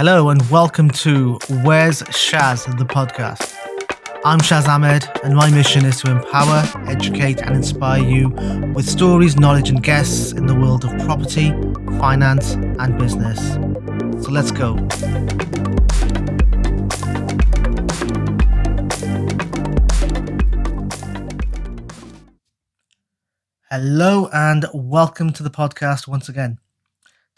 Hello and welcome to Where's Shaz, the podcast. I'm Shaz Ahmed, and my mission is to empower, educate, and inspire you with stories, knowledge, and guests in the world of property, finance, and business. So let's go. Hello, and welcome to the podcast once again.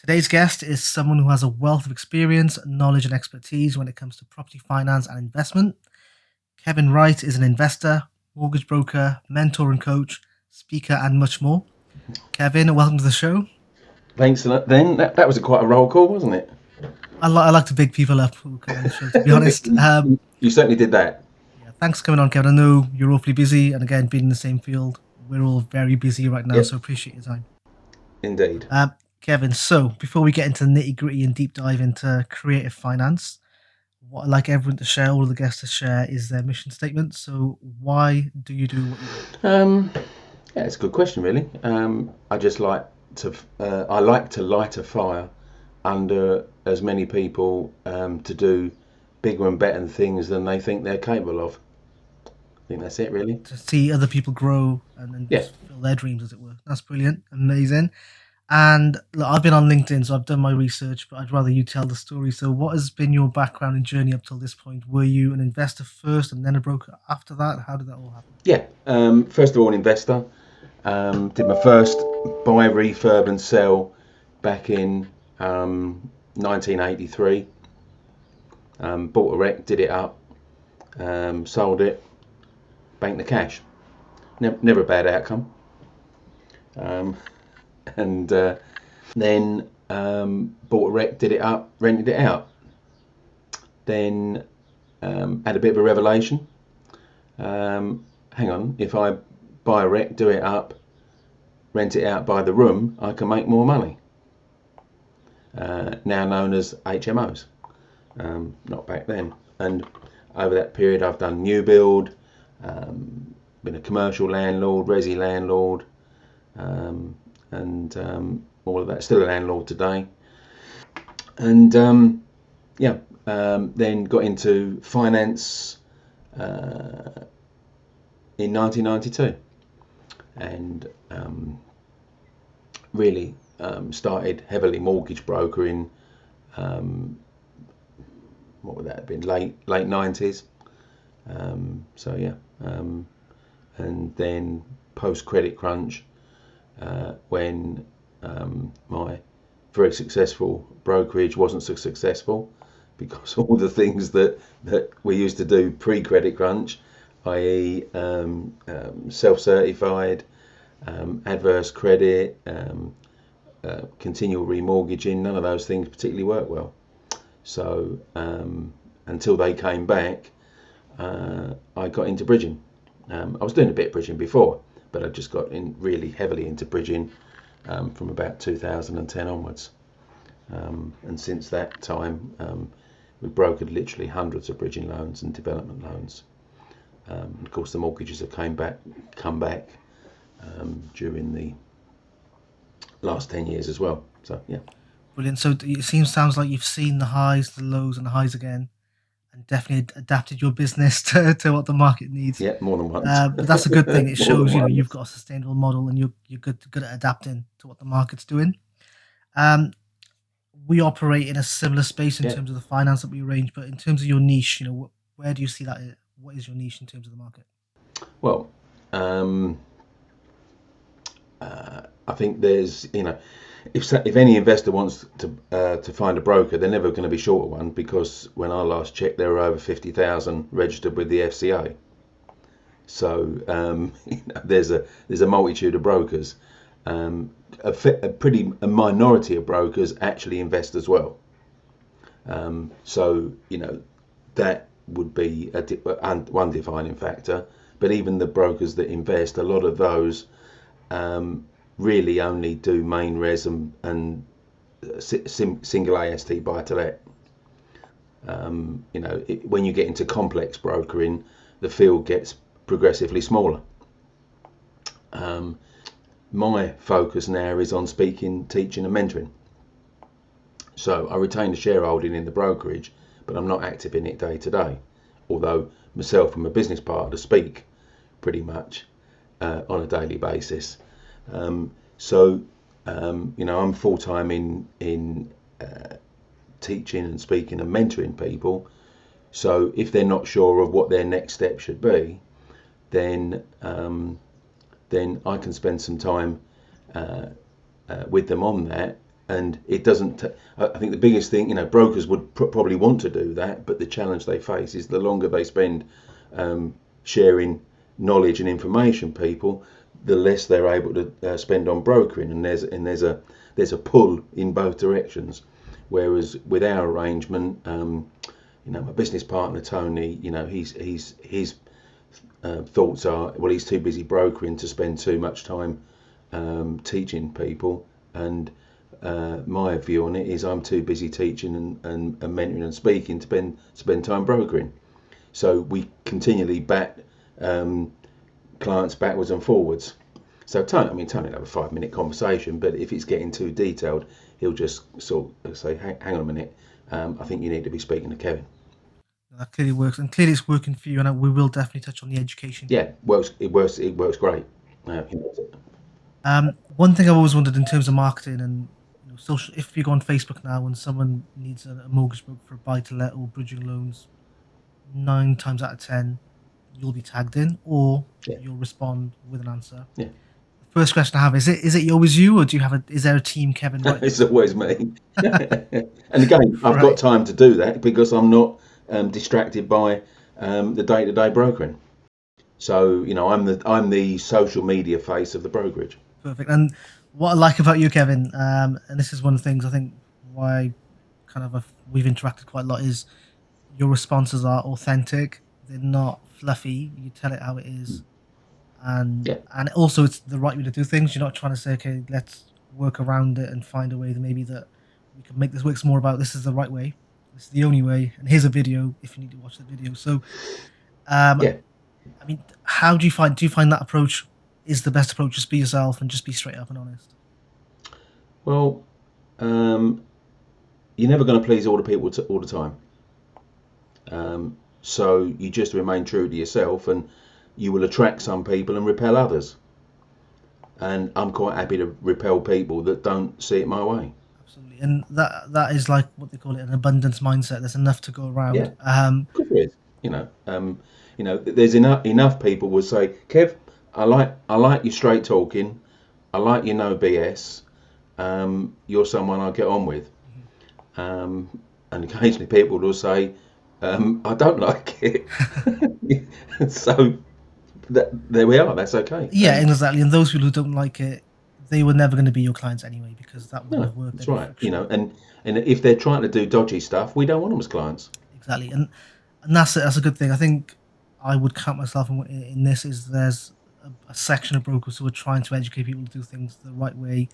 Today's guest is someone who has a wealth of experience, knowledge, and expertise when it comes to property finance and investment. Kevin Wright is an investor, mortgage broker, mentor and coach, speaker, and much more. Kevin, welcome to the show. Thanks. A then that, that was a quite a roll call, wasn't it? I, li- I like to big people up on the show, to be honest. Um, You certainly did that. yeah, thanks for coming on, Kevin. I know you're awfully busy, and again, being in the same field, we're all very busy right now, Yep. so appreciate your time. Indeed. Um, Kevin, so before we get into the nitty gritty and deep dive into creative finance, what I'd like everyone to share, all of the guests to share, is their mission statement. So, why do you do what you do? Um, yeah, it's a good question, really. Um, I just like to. Uh, I like to light a fire under as many people um, to do bigger and better things than they think they're capable of. I think that's it, really. To see other people grow and, and Yeah. fulfill their dreams, as it were. That's brilliant, amazing. And look, I've been on LinkedIn, so I've done my research, but I'd rather you tell the story. So, what has been your background and journey up till this point? Were you an investor first and then a broker after that? How did that all happen? Yeah. Um, first of all, an investor. Um, did my first buy, refurb, and sell back in um, 1983. Um, bought a wreck, did it up, um, sold it, banked the cash. Never, never a bad outcome. And uh, then um, bought a wreck, did it up, rented it out. Then um, had a bit of a revelation. Um, hang on, if I buy a wreck, do it up, rent it out by the room, I can make more money. Uh, now known as HMOs, um, not back then. And over that period, I've done new build, um, been a commercial landlord, resi landlord, um, and um, all of that. Still a landlord today. And um, yeah, um, then got into finance uh, in 1992 and um, really um, started heavily mortgage brokering. What would that have been? Late late 90s. Um, so yeah, and then post credit crunch uh, when um, my very successful brokerage wasn't so successful because all the things that that we used to do pre credit crunch, i.e., um, um, self certified, um, adverse credit, um, uh, continual remortgaging, none of those things particularly work well. So um, until they came back, uh, I got into bridging. I was doing a bit of bridging before, but I just got in really heavily into bridging um, from about 2010 onwards. Um, and since that time, um, we brokered literally hundreds of bridging loans and development loans. Um, of course, the mortgages have came back, come back um, during the last 10 years as well. So yeah, Brilliant. So it seems sounds like you've seen the highs, the lows, and the highs again, and definitely adapted your business to, to what the market needs. yeah, more than once. Uh, but that's a good thing. It shows you know once. you've got a sustainable model and you're you're good good at adapting to what the market's doing. Um, we operate in a similar space in Yeah. terms of the finance that we arrange, but in terms of your niche, you know, wh- where do you see that? uh, What is your niche in terms of the market? Well, um, uh, I think there's, you know, if if any investor wants to uh, to find a broker, they're never going to be short of one because when I last checked, there were over fifty thousand registered with the FCA. So um, there's a there's a multitude of brokers. Um, a, a pretty a minority of brokers actually invest as well. Um, so you know that would be a one defining factor. But even the brokers that invest, a lot of those um, really only do main res and, and uh, sim, single AST buy to let. Um, you know, it, when you get into complex brokering, the field gets progressively smaller. Um, my focus now is on speaking, teaching, and mentoring. So I retain the shareholding in the brokerage, but I'm not active in it day to day. Although myself and my business partner speak pretty much uh, on a daily basis. Um, so um, you know, I'm full time in in uh, teaching and speaking and mentoring people. So if they're not sure of what their next step should be, then um, then I can spend some time uh, uh, with them on that. And it doesn't. T- I think the biggest thing, you know, brokers would pr- probably want to do that, but the challenge they face is the longer they spend um, sharing knowledge and information, people, the less they're able to uh, spend on brokering, and there's and there's a there's a pull in both directions. Whereas with our arrangement, um, you know, my business partner Tony, you know, he's he's his uh, thoughts are well, he's too busy brokering to spend too much time um, teaching people, and uh, my view on it is I'm too busy teaching and, and, and mentoring and speaking to spend spend time brokering. So we continually bat um, clients backwards and forwards. So Tony, I mean, Tony will have a five minute conversation, but if it's getting too detailed, he'll just sort of say, hang, hang on a minute, um, I think you need to be speaking to Kevin. That clearly works, and clearly it's working for you. And we will definitely touch on the education. Yeah, works. It works. It works great. Uh, um, one thing I've always wondered in terms of marketing and you know, social, if you go on Facebook now and someone needs a, a mortgage book for a buy to let or bridging loans, nine times out of ten, you'll be tagged in or Yeah. you'll respond with an answer. Yeah. First question I have is it is it always you or do you have a is there a team Kevin it's always me. and again, I've Right. got time to do that because I'm not um, distracted by um, the day-to-day brokering. So you know, I'm the I'm the social media face of the brokerage. Perfect. And what I like about you, Kevin, um, and this is one of the things I think why kind of I've, we've interacted quite a lot is your responses are authentic. They're not fluffy. You tell it how it is, and Yeah. and also it's the right way to do things. You're not trying to say, okay, let's work around it and find a way that maybe that we can make this work. It's more about this is the right way. This is the only way, and here's a video if you need to watch the video. So, um, Yeah. I mean, how do you find? Do you find that approach is the best approach? Just be yourself and just be straight up and honest. Well, um, you're never going to please all the people t- all the time. Um, so you just remain true to yourself, and you will attract some people and repel others. And I'm quite happy to repel people that don't see it my way. Absolutely, and that that is like what they call it an abundance mindset. There's enough to go around. Yeah. Um, Good for. You know, um, you know, there's enough enough people will say, Kev, I like I like your straight talking, I like your no BS. Um, you're someone I get on with. Um, and occasionally people will say, um, I don't like it. so that, there we are. That's okay. yeah, Um, exactly. And those people who don't like it, they were never going to be your clients anyway because that wouldn't no, have worked. that's right. You know, and and if they're trying to do dodgy stuff, we don't want them as clients. exactly, and and that's a, that's a good thing. I think I would count myself in, in this. Is there's a, a section of brokers who are trying to educate people to do things the right way.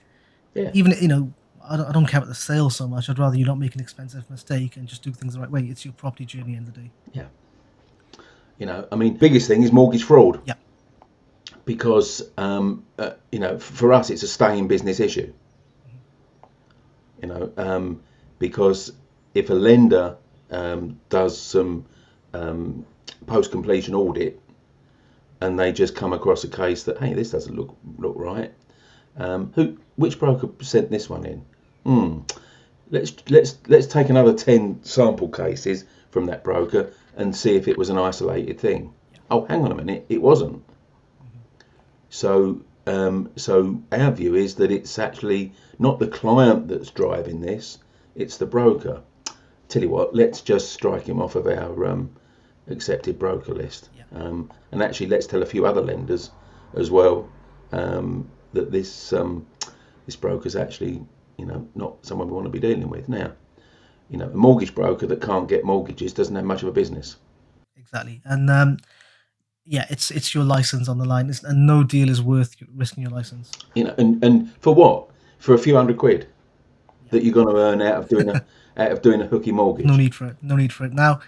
Yeah. Even you know, I don't, I don't care about the sale so much. I'd rather you not make an expensive mistake and just do things the right way. It's your property journey end of the day. Yeah. You know, I mean, biggest thing is mortgage fraud. Yeah. Because um, uh, you know, for us, it's a staying business issue. You know, um, because if a lender um, does some um, post completion audit and they just come across a case that hey, this doesn't look look right. Um, who, which broker sent this one in? Hmm. Let's let's let's take another ten sample cases from that broker and see if it was an isolated thing. Oh, hang on a minute, it wasn't. So, um, so our view is that it's actually not the client that's driving this; it's the broker. Tell you what, let's just strike him off of our um, accepted broker list, Yeah. um, and actually let's tell a few other lenders as well um, that this um, this broker's actually, you know, not someone we want to be dealing with now. You know, a mortgage broker that can't get mortgages doesn't have much of a business. Exactly, and um, yeah, it's it's your license on the line, it's, and no deal is worth risking your license. You know, and, and for what? For a few hundred quid that you're going to earn out of doing a out of doing a hooky mortgage. No need for it. No need for it. Now,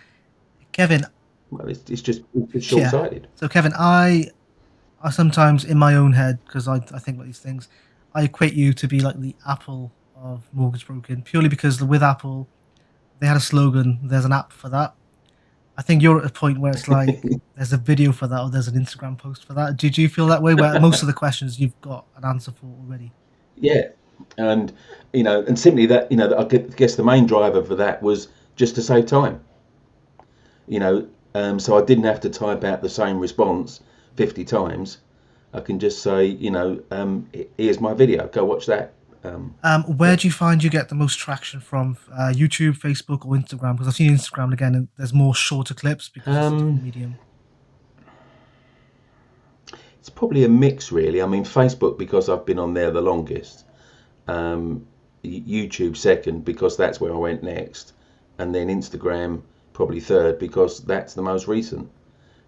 Kevin. Well, it's, it's just it's short-sighted. So Kevin, I, I sometimes in my own head because I I think about these things, I equate you to be like the Apple of mortgage Broken purely because with Apple, they had a slogan. There's an app for that. I think you're at a point where it's like there's a video for that or there's an Instagram post for that. Did you feel that way? Where most of the questions you've got an answer for already. Yeah, and you know, and simply that you know, I guess the main driver for that was just to save time. You know, um, so I didn't have to type out the same response fifty times. I can just say, you know, um, here's my video. Go watch that. Um, um, where do you find you get the most traction from? Uh, YouTube, Facebook, or Instagram? Because I've seen Instagram again, and there's more shorter clips because um, it's um, medium. It's probably a mix, really. I mean, Facebook because I've been on there the longest. Um, YouTube second because that's where I went next, and then Instagram probably third because that's the most recent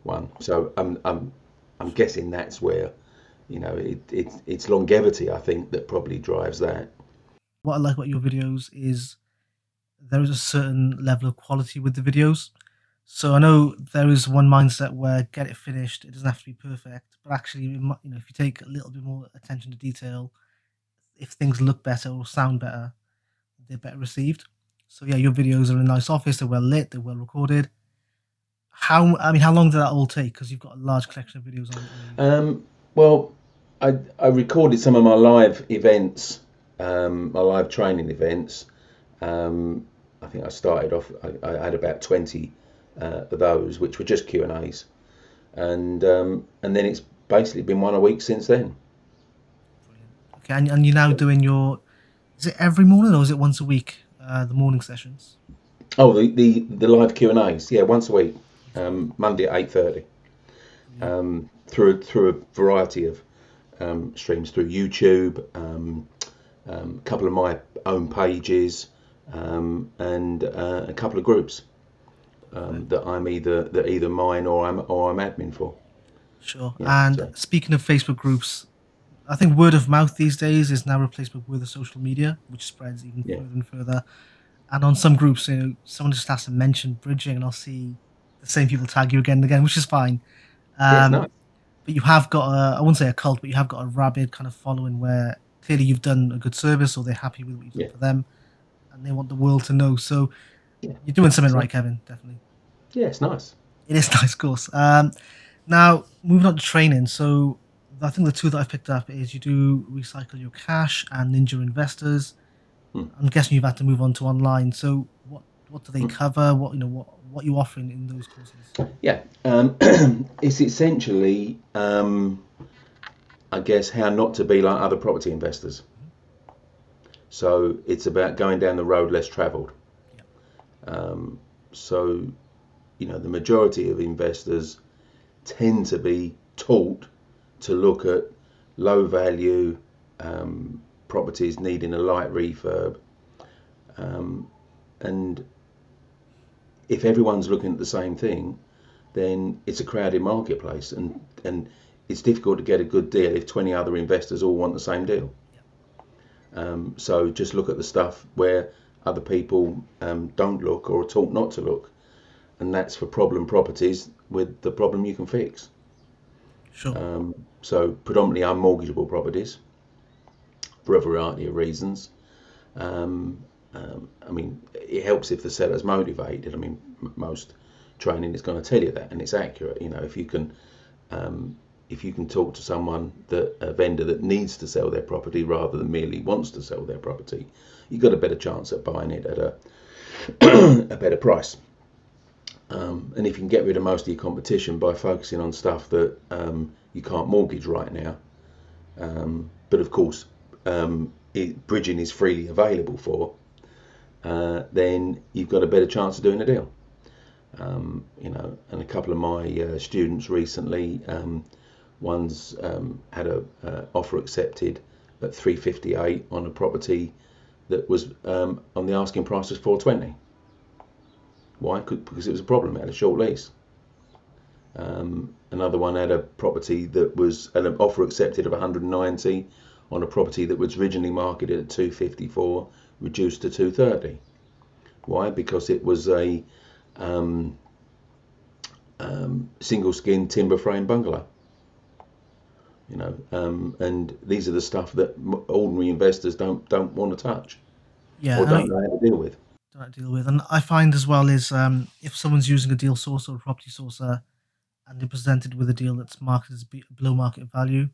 one. So I'm I'm I'm guessing that's where you know, it, it it's longevity I think that probably drives that. What I like about your videos is there is a certain level of quality with the videos. So I know there is one mindset where get it finished, it doesn't have to be perfect, but actually, you know, if you take a little bit more attention to detail, if things look better or sound better, they're better received. So yeah, your videos are in a nice office, they're well lit, they're well recorded. How I mean, how long did that all take? Because you've got a large collection of videos on. Um, well, I, I recorded some of my live events, um, my live training events. Um, I think I started off. I, I had about twenty uh, of those, which were just Q and A's, and um, and then it's basically been one a week since then. Okay, and, and you're now doing your. Is it every morning or is it once a week? Uh, the morning sessions. Oh, the the, the live Q and A's. Yeah, once a week, um, Monday at eight thirty. Um, through through a variety of um, streams through YouTube, um, um, a couple of my own pages, um, and uh, a couple of groups um, that I'm either that either mine or I'm or I'm admin for. Sure. Yeah, and so. speaking of Facebook groups, I think word of mouth these days is now replaced with word of social media, which spreads even yeah. further and further. And on some groups, you know, someone just has to mention bridging, and I'll see the same people tag you again and again, which is fine. Um, yeah, nice but you have got a I wouldn't say a cult, but you have got a rabid kind of following where clearly you've done a good service or they're happy with what you've done for them and they want the world to know. So yeah. you're doing something right, Kevin, definitely. Yeah, it's nice. It is nice, of course. Um, now moving on to training. So I think the two that I've picked up is you do recycle your cash and Ninja Investors. Hmm. I'm guessing you've had to move on to online. So what do they cover? What you know what what you offering in those courses? Yeah, um, it's essentially, um, I guess, how not to be like other property investors. So it's about going down the road less travelled. Um, so, you know, the majority of investors tend to be taught to look at low value um, properties needing a light refurb. Um, and if everyone's looking at the same thing, then it's a crowded marketplace, and and it's difficult to get a good deal if 20 other investors all want the same deal. Um, so just look at the stuff where other people um, don't look or are taught not to look, and that's for problem properties with the problem you can fix. Sure. Um, so predominantly unmortgageable properties for a variety of reasons. Um, um, I mean, it helps if the seller's motivated. I mean, m- most training is going to tell you that, and it's accurate. You know, if you can, um, if you can talk to someone that a vendor that needs to sell their property rather than merely wants to sell their property, you've got a better chance at buying it at a a better price. Um, and if you can get rid of most of your competition by focusing on stuff that um, you can't mortgage right now, um, but of course, um, it, bridging is freely available for, uh, then you've got a better chance of doing a deal. Um, you know, and a couple of my uh, students recently, um, one's um, had a uh, offer accepted at 358 on a property that was um, on the asking price was 420. Why? Because it was a problem. It had a short lease. Um, another one had a property that was an offer accepted of 190 on a property that was originally marketed at 254 reduced to 230. Why? Because it was a um, um, single skin timber frame bungalow. You know, um, and these are the stuff that ordinary investors don't don't want to touch Yeah, or don't know how to deal with. don't deal with. And I find as well is um, if someone's using a deal source or a property sourcer and they're presented with a deal that's marketed as below market value,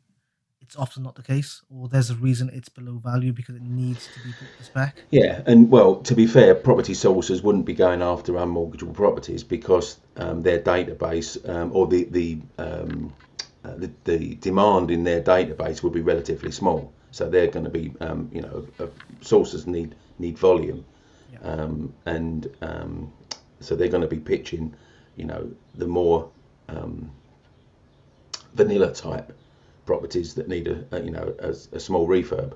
it's often not the case, or there's a reason it's below value because it needs to be put spec. Yeah, and well, to be fair, property sources wouldn't be going after unmortgageable properties because um, their database um, or the the, um, uh, the the demand in their database would be relatively small. So they're going to be, um, you know, uh, sources need need volume, Yeah. um, and um, so they're going to be pitching, you know, the more um, vanilla type properties that need a, a you know a, a small refurb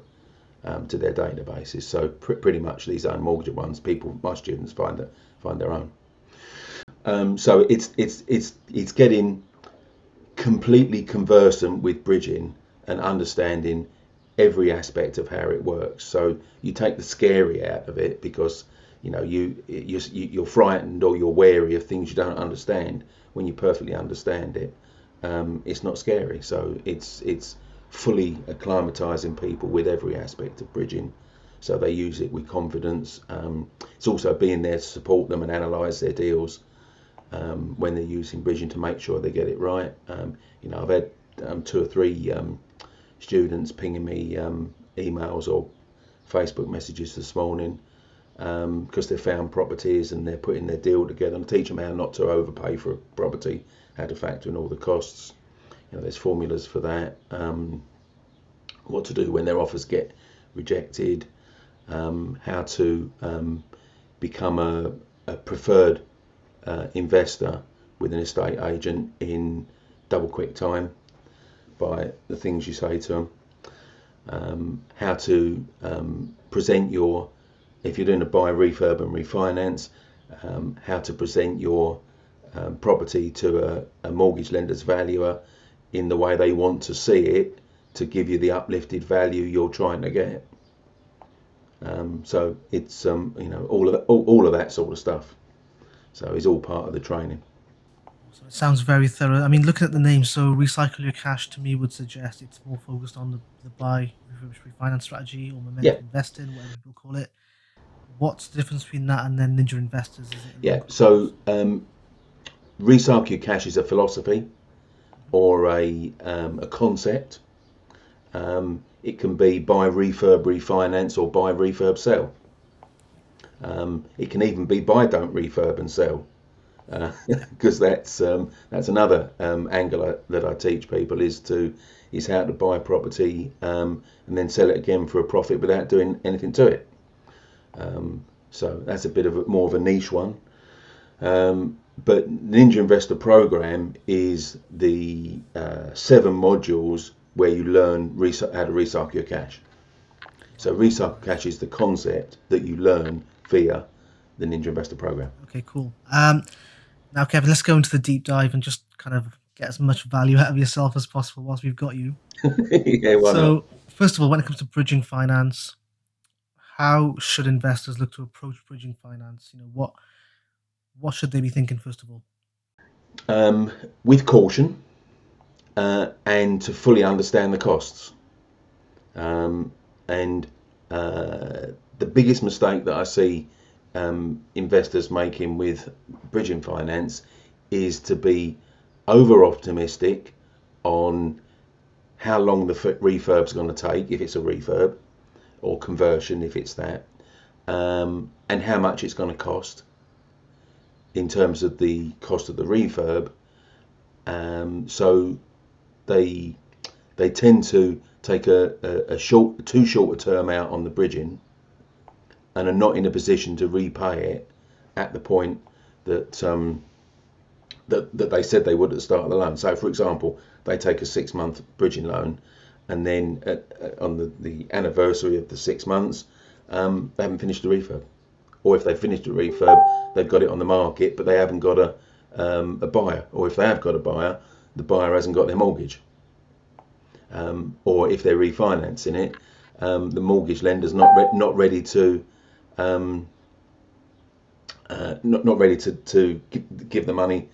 um, to their databases. So pr- pretty much these unmortgageable ones, people, my students find that find their own. Um, so it's it's it's it's getting completely conversant with bridging and understanding every aspect of how it works. So you take the scary out of it because you know you you're, you're frightened or you're wary of things you don't understand. When you perfectly understand it, um, it's not scary. So it's it's fully acclimatizing people with every aspect of bridging. So they use it with confidence. Um, it's also being there to support them and analyze their deals um, when they're using bridging to make sure they get it right. Um, you know, I've had um, two or three um, students pinging me um, emails or Facebook messages this morning because they found properties and they're putting their deal together and teach them how not to overpay for a property, how to factor in all the costs. You know, there's formulas for that. Um, what to do when their offers get rejected. Um, how to um, become a, a preferred uh, investor with an estate agent in double quick time by the things you say to them. Um, how to um, present your, if you're doing a buy, refurb, and refinance, um, how to present your um, property to a, a mortgage lender's valuer in the way they want to see it to give you the uplifted value you're trying to get. Um, so it's um, you know all of that, all, all of that sort of stuff. So it's all part of the training. So it sounds very thorough. I mean, looking at the name, so recycle your cash to me would suggest it's more focused on the, the buy, refurbish, refinance strategy, or momentum Yeah. investing, whatever people call it. What's the difference between that and then Ninja Investors? Is it Yeah. So um, recycle cash is a philosophy or a um, a concept. Um, it can be buy, refurb, refinance, or buy, refurb, sell. Um, it can even be buy, don't refurb, and sell, because that's um, that's another um, angle that I teach people is to is how to buy a property um, and then sell it again for a profit without doing anything to it. So that's a bit of a, more of a niche one. Um, but Ninja Investor Program is the uh, seven modules where you learn how to recycle your cash. So recycle cash is the concept that you learn via the Ninja Investor Program. Okay, cool. Um, now, Kevin, let's go into the deep dive and just kind of get as much value out of yourself as possible whilst we've got you. yeah, why not? so, first of all, when it comes to bridging finance, how should investors look to approach bridging finance? You know, what what should they be thinking first of all? um, with caution uh, and to fully understand the costs. Um, and uh, the biggest mistake that I see um, investors making with bridging finance is to be over optimistic on how long the f- refurb's going to take if it's a refurb or conversion if it's that um, and how much it's going to cost in terms of the cost of the refurb. Um, so they they tend to take a, a, a short too short a term out on the bridging and are not in a position to repay it at the point that um, that, that they said they would at the start of the loan. So, for example, they take a six month bridging loan, and then at, at- on the, the anniversary of the six months, um, they haven't finished the refurb. Or if they finished a refurb, they've got it on the market, but they haven't got a, um, a buyer. Or if they have got a buyer, the buyer hasn't got their mortgage. Um, or if they're refinancing it, um, the mortgage lender's not re- not ready to um, uh, not not ready to to give, the money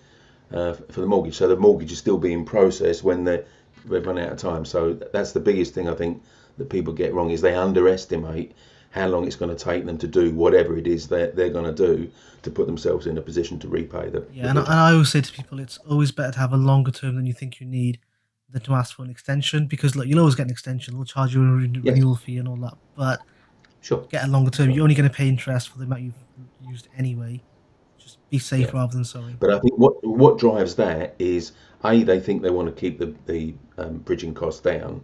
uh, for the mortgage. So the mortgage is still being processed when the they've run out of time. So that's the biggest thing I think that people get wrong is they underestimate how long it's going to take them to do whatever it is that they're going to do to put themselves in a position to repay them. Yeah, and, I- and I always say to people, it's always better to have a longer term than you think you need than to ask for an extension because look, you'll always get an extension. They'll charge you a re- Yes. renewal fee and all that, but Sure. get a longer term. You're only going to pay interest for the amount you've used anyway. Just be safe Yeah. rather than sorry. But I think what what drives that is a they think they want to keep the the um, bridging costs down,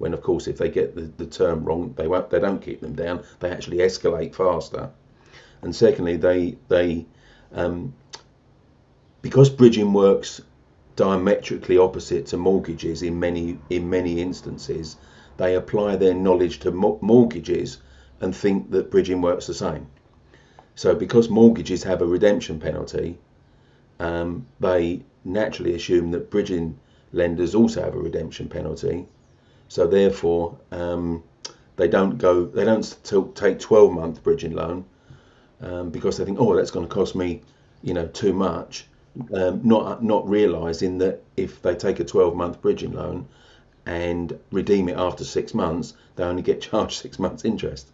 when of course if they get the, the term wrong they won't they don't keep them down they actually escalate faster, and secondly they they um, because bridging works diametrically opposite to mortgages in many in many instances they apply their knowledge to mortgages and think that bridging works the same. So because mortgages have a redemption penalty, um, they naturally assume that bridging lenders also have a redemption penalty. So therefore, um, they don't go, they don't take 12 month bridging loan um, because they think, oh, that's going to cost me, you know, too much. Um, not not realizing that if they take a 12 month bridging loan and redeem it after six months, they only get charged six months interest.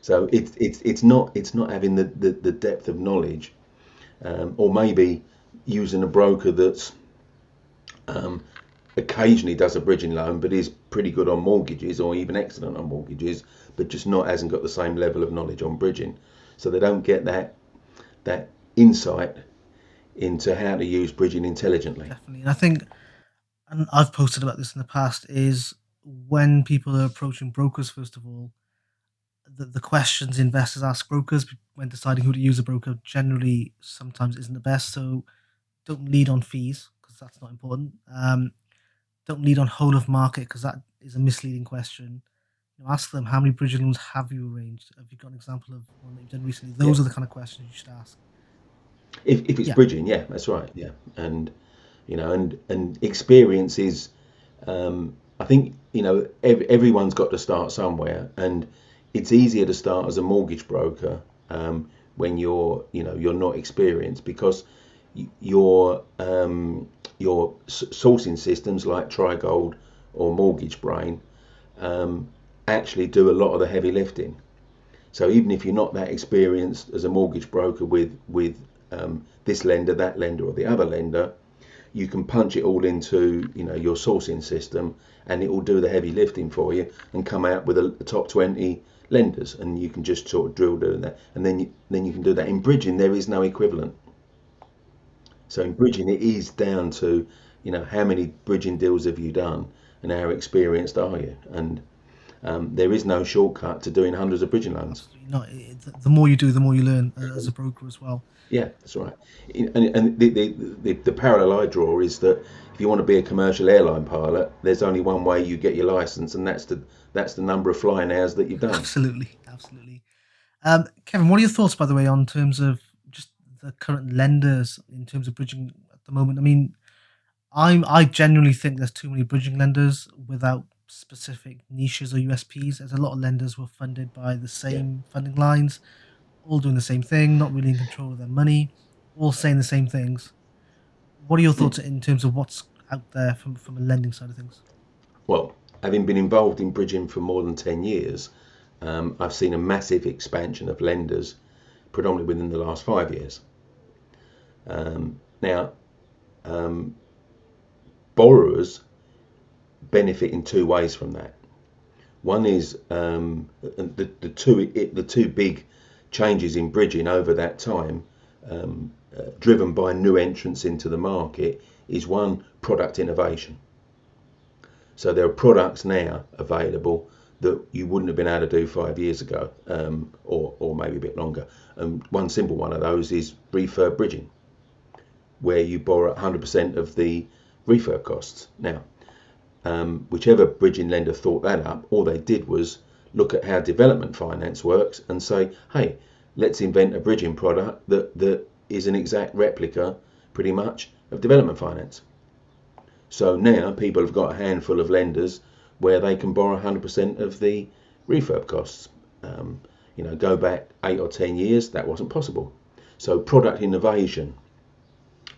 So it's it's it's not it's not having the, the, the depth of knowledge, um, or maybe using a broker that's um, occasionally does a bridging loan, but is pretty good on mortgages or even excellent on mortgages, but just not hasn't got the same level of knowledge on bridging. So they don't get that that insight into how to use bridging intelligently. Definitely. And I think, and I've posted about this in the past, is when people are approaching brokers, first of all, the, the questions investors ask brokers when deciding who to use a broker generally sometimes isn't the best. So don't lead on fees because that's not important. Um, don't lead on whole of market because that is a misleading question. You know, ask them how many bridging loans have you arranged? Have you got an example of one that you've done recently? Those Yeah. are the kind of questions you should ask. If, if it's Yeah. bridging, yeah, that's right, yeah, and you know, and and experience is, um, I think you know, ev- everyone's got to start somewhere, and it's easier to start as a mortgage broker um, when you're you know you're not experienced because you're um, your sourcing systems like Trigold or Mortgage Brain um, actually do a lot of the heavy lifting. So even if you're not that experienced as a mortgage broker with with um, this lender, that lender, or the other lender, you can punch it all into you know your sourcing system, and it will do the heavy lifting for you and come out with a, a top 20 lenders, and you can just sort of drill doing that, and then you, then you can do that. In bridging, there is no equivalent. So in bridging, it is down to you know how many bridging deals have you done, and how experienced are you, and um, there is no shortcut to doing hundreds of bridging loans. Know, the- more you do, the more you learn uh, as a broker as well. Yeah, that's right. And, and the, the, the, the parallel I draw is that if you want to be a commercial airline pilot, there's only one way you get your license, and that's the that's the number of flying hours that you've done. Absolutely, absolutely. Um, Kevin, what are your thoughts, by the way, on terms of the current lenders in terms of bridging at the moment? I mean, I'm I genuinely think there's too many bridging lenders without specific niches or USPs. There's a lot of lenders who are funded by the same funding lines, all doing the same thing, not really in control of their money, all saying the same things. What are your thoughts in terms of what's out there from from a lending side of things? Well, having been involved in bridging for more than 10 years, um, I've seen a massive expansion of lenders, predominantly within the last five years. Um, now, um, borrowers benefit in two ways from that. One is um, the, the two it, the two big changes in bridging over that time, um, uh, driven by new entrants into the market, is one product innovation. So there are products now available that you wouldn't have been able to do five years ago, um, or or maybe a bit longer. And one simple one of those is refurb bridging, where you borrow 100% of the refurb costs. Now, um, whichever bridging lender thought that up, all they did was look at how development finance works and say, hey, let's invent a bridging product that, that is an exact replica, pretty much, of development finance. So now people have got a handful of lenders where they can borrow 100% of the refurb costs. Um, you know, go back eight or 10 years, that wasn't possible. So product innovation,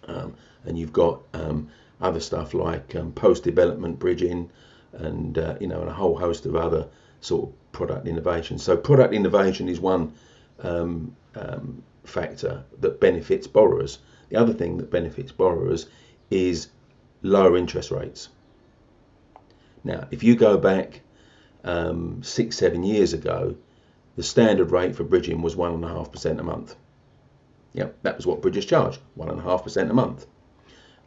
um, and you've got um, other stuff like um, post-development bridging, and uh, you know, and a whole host of other sort of product innovation. So product innovation is one um, um, factor that benefits borrowers. The other thing that benefits borrowers is lower interest rates. Now, if you go back um, six, seven years ago, the standard rate for bridging was one and a half percent a month. Yep, that was what bridges charge, one and a half percent a month.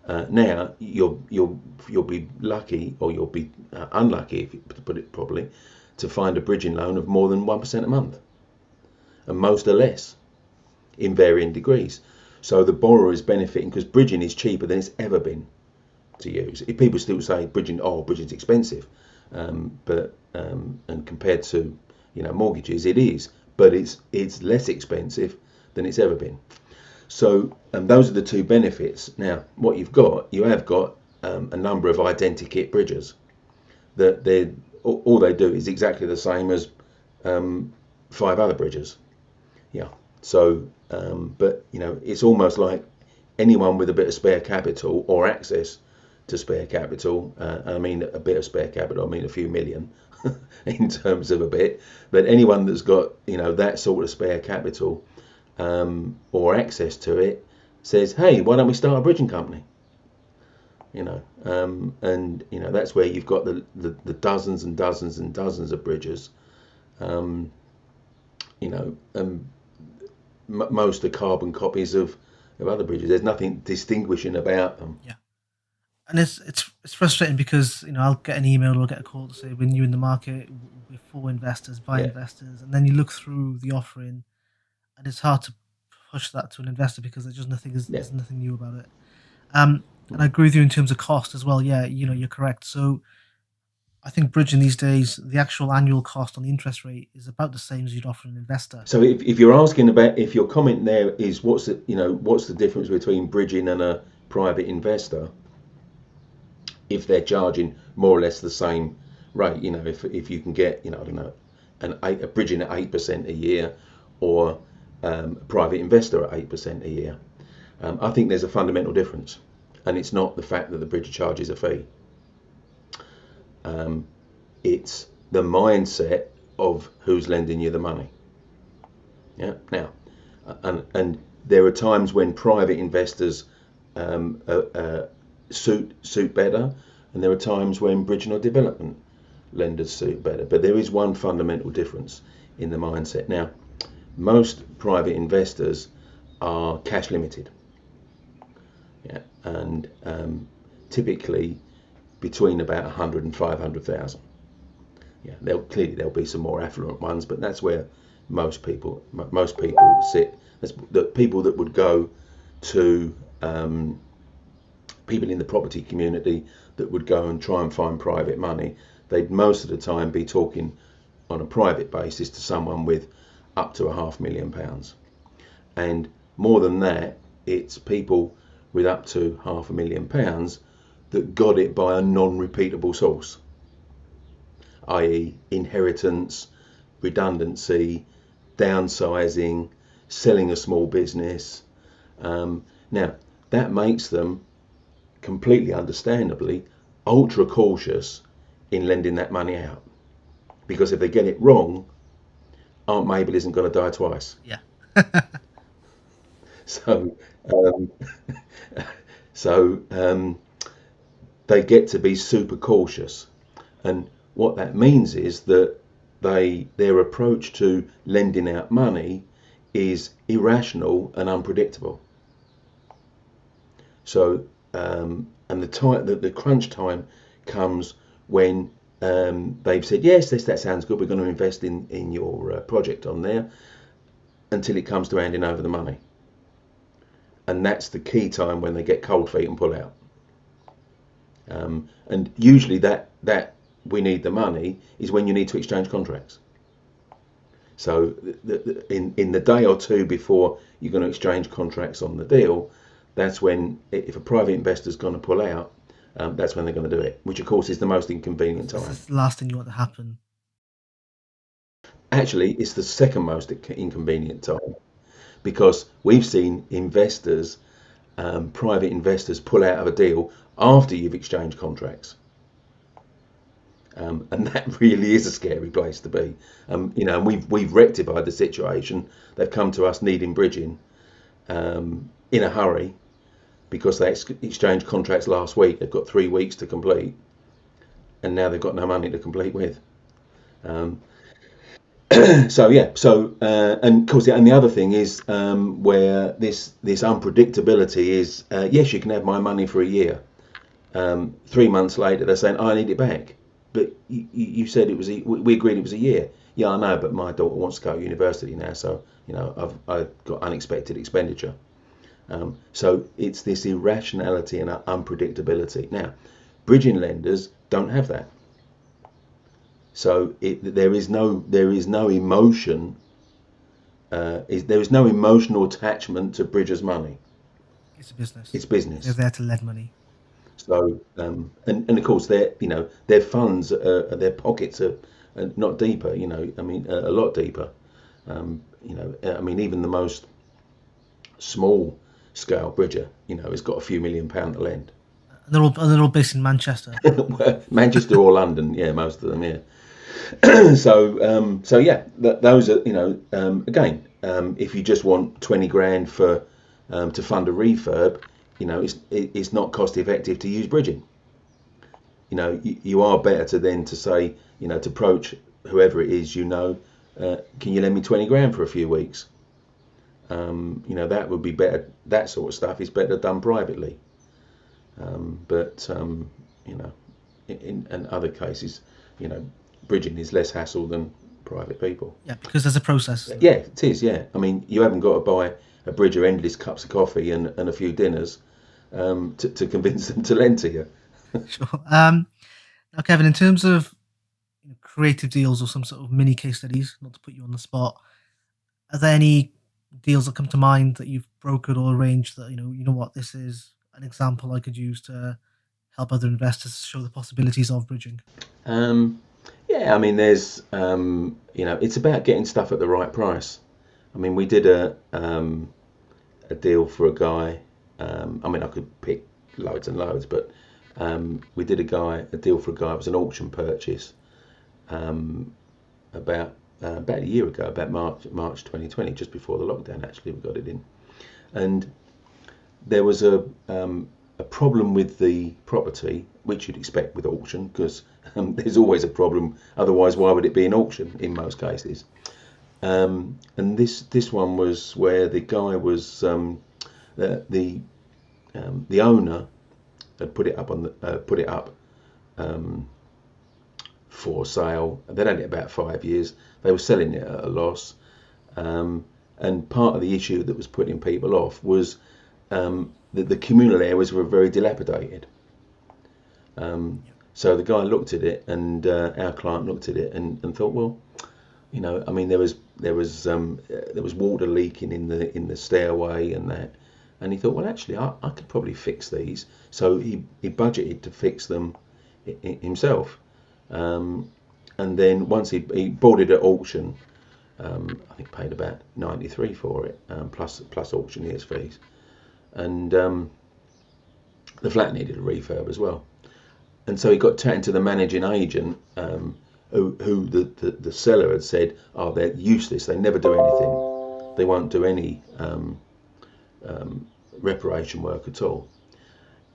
Uh, now you'll you'll you'll be lucky, or you'll be uh, unlucky, if you, put it properly, to find a bridging loan of more than one percent a month, and most are less, in varying degrees. So the borrower is benefiting because bridging is cheaper than it's ever been to use. If people still say bridging, oh, bridging's expensive, um, but um, and compared to you know mortgages, it is, but it's it's less expensive than it's ever been. So um, those are the two benefits. Now, what you've got, you have got um, a number of identikit bridges that they all they do is exactly the same as um, five other bridges. Yeah. So, um, but you know, it's almost like anyone with a bit of spare capital or access to spare capital. Uh, I mean, a bit of spare capital. I mean, a few million in terms of a bit. But anyone that's got you know that sort of spare capital um, or access to it says, "Hey, why don't we start a bridging company?" You know, um, and you know that's where you've got the, the, the dozens and dozens and dozens of bridges. Um, you know, um, m- most are carbon copies of, of other bridges. There's nothing distinguishing about them. Yeah and it's it's it's frustrating because you know I'll get an email or get a call to say when you're in the market we're for investors, buy yeah. investors, and then you look through the offering, and it's hard to push that to an investor because there's just nothing is yeah. there's nothing new about it. Um, and I agree with you in terms of cost as well. Yeah, you know you're correct. So I think bridging these days, the actual annual cost on the interest rate is about the same as you'd offer an investor. So if, if you're asking about if your comment there is what's the you know what's the difference between bridging and a private investor, if they're charging more or less the same rate. You know, if if you can get, you know, I don't know, an eight, a bridging at eight percent a year, or um, a private investor at eight percent a year, um, I think there's a fundamental difference, and it's not the fact that the bridge charges a fee. Um, it's the mindset of who's lending you the money. Yeah. Now, and and there are times when private investors um, uh, uh, suit suit better, and there are times when bridging or development lenders suit better. But there is one fundamental difference in the mindset. Now, most private investors are cash limited, yeah, and um, typically between about 100 and 500,000. Yeah, there'll clearly there'll be some more affluent ones, but that's where most people most people sit. That's the people that would go to um, people in the property community that would go and try and find private money, they'd most of the time be talking on a private basis to someone with up to a half million pounds. And more than that, it's people with up to half a million pounds that got it by a non repeatable source, i.e., inheritance, redundancy, downsizing, selling a small business. Um, now, that makes them completely understandably, ultra cautious in lending that money out. Because if they get it wrong, Aunt Mabel isn't going to die twice. Yeah. so, um, so um, they get to be super cautious, and what that means is that they their approach to lending out money is irrational and unpredictable. So um, and the time the, the crunch time comes when um, they've said yes this that sounds good. We're going to invest in in your uh, project on there until it comes to handing over the money. And that's the key time when they get cold feet and pull out. Um, and usually that that we need the money is when you need to exchange contracts. So the, the, in in the day or two before you're going to exchange contracts on the deal that's when, if a private investor's going to pull out, um, that's when they're going to do it, which of course is the most inconvenient time. It's the last thing you want to happen. Actually, it's the second most inconvenient time because we've seen investors um, private investors pull out of a deal after you've exchanged contracts. Um, and that really is a scary place to be. Um, you know, and we've we've rectified the situation. They've come to us needing bridging um, in a hurry because they ex- exchanged contracts last week. They've got three weeks to complete, and now they've got no money to complete with. Um, so yeah, so uh, and of course, and the other thing is um, where this this unpredictability is. Uh, yes, you can have my money for a year. Um, three months later, they're saying I need it back but you, you said it was a, we agreed it was a year. Yeah, I know, but my daughter wants to go to university now, so you know I've I've got unexpected expenditure. Um, so it's this irrationality and unpredictability. Now, bridging lenders don't have that. So it, there is no there is no emotion. Uh, is, there is no emotional attachment to bridgers' money. It's a business. It's business. They're there to lend money. So, um, and, and of course, their you know their funds, are, their pockets are, are, not deeper. You know, I mean, a, a lot deeper. Um, you know, I mean, even the most small scale bridger, you know, has got a few million pound to lend. And they're all, they're all based in Manchester. Manchester or London, yeah, most of them, yeah. so, um, so yeah, th- those are, you know, um, again, um, if you just want twenty grand for um, to fund a refurb, you know, it's it's not cost effective to use bridging. You know, you, you are better to then to say, you know, to approach whoever it is, you know, uh, can you lend me 20 grand for a few weeks? Um, you know, that would be better. That sort of stuff is better done privately. Um, but, um, you know, in, in other cases, you know, bridging is less hassle than private people. Yeah, because there's a process. Yeah, it is. Yeah. I mean, you haven't got to buy a bridger endless cups of coffee and, and a few dinners um, to, to convince them to lend to you. sure. Um, now, Kevin, in terms of creative deals or some sort of mini case studies, not to put you on the spot, are there any deals that come to mind that you've brokered or arranged that you know you know what this is an example I could use to help other investors show the possibilities of bridging? Um, yeah, I mean, there's um, you know, it's about getting stuff at the right price. I mean, we did a um, a deal for a guy um, I mean, I could pick loads and loads, but um, we did a guy a deal for a guy. It was an auction purchase um, about uh, about a year ago, about March March 2020, just before the lockdown. Actually, we got it in, and there was a um, a problem with the property, which you'd expect with auction, because um, there's always a problem. Otherwise, why would it be an auction in most cases? Um, and this this one was where the guy was um, the the, um, the owner had put it up on the uh, put it up um, for sale. They'd had it about five years. They were selling it at a loss, um, and part of the issue that was putting people off was um, that the communal areas were very dilapidated. Um, so the guy looked at it, and uh, our client looked at it, and, and thought, well, you know, I mean, there was there was um, there was water leaking in the in the stairway and that, and he thought, well, actually, I, I could probably fix these. So he, he budgeted to fix them himself. Um, and then once he, he bought it at auction, um, I think paid about 93 for it, um, plus plus auctioneer's fees. And um, the flat needed a refurb as well. And so he got chatting to the managing agent, um, who, who the, the, the, seller had said, oh, they're useless, they never do anything, they won't do any um, um, reparation work at all.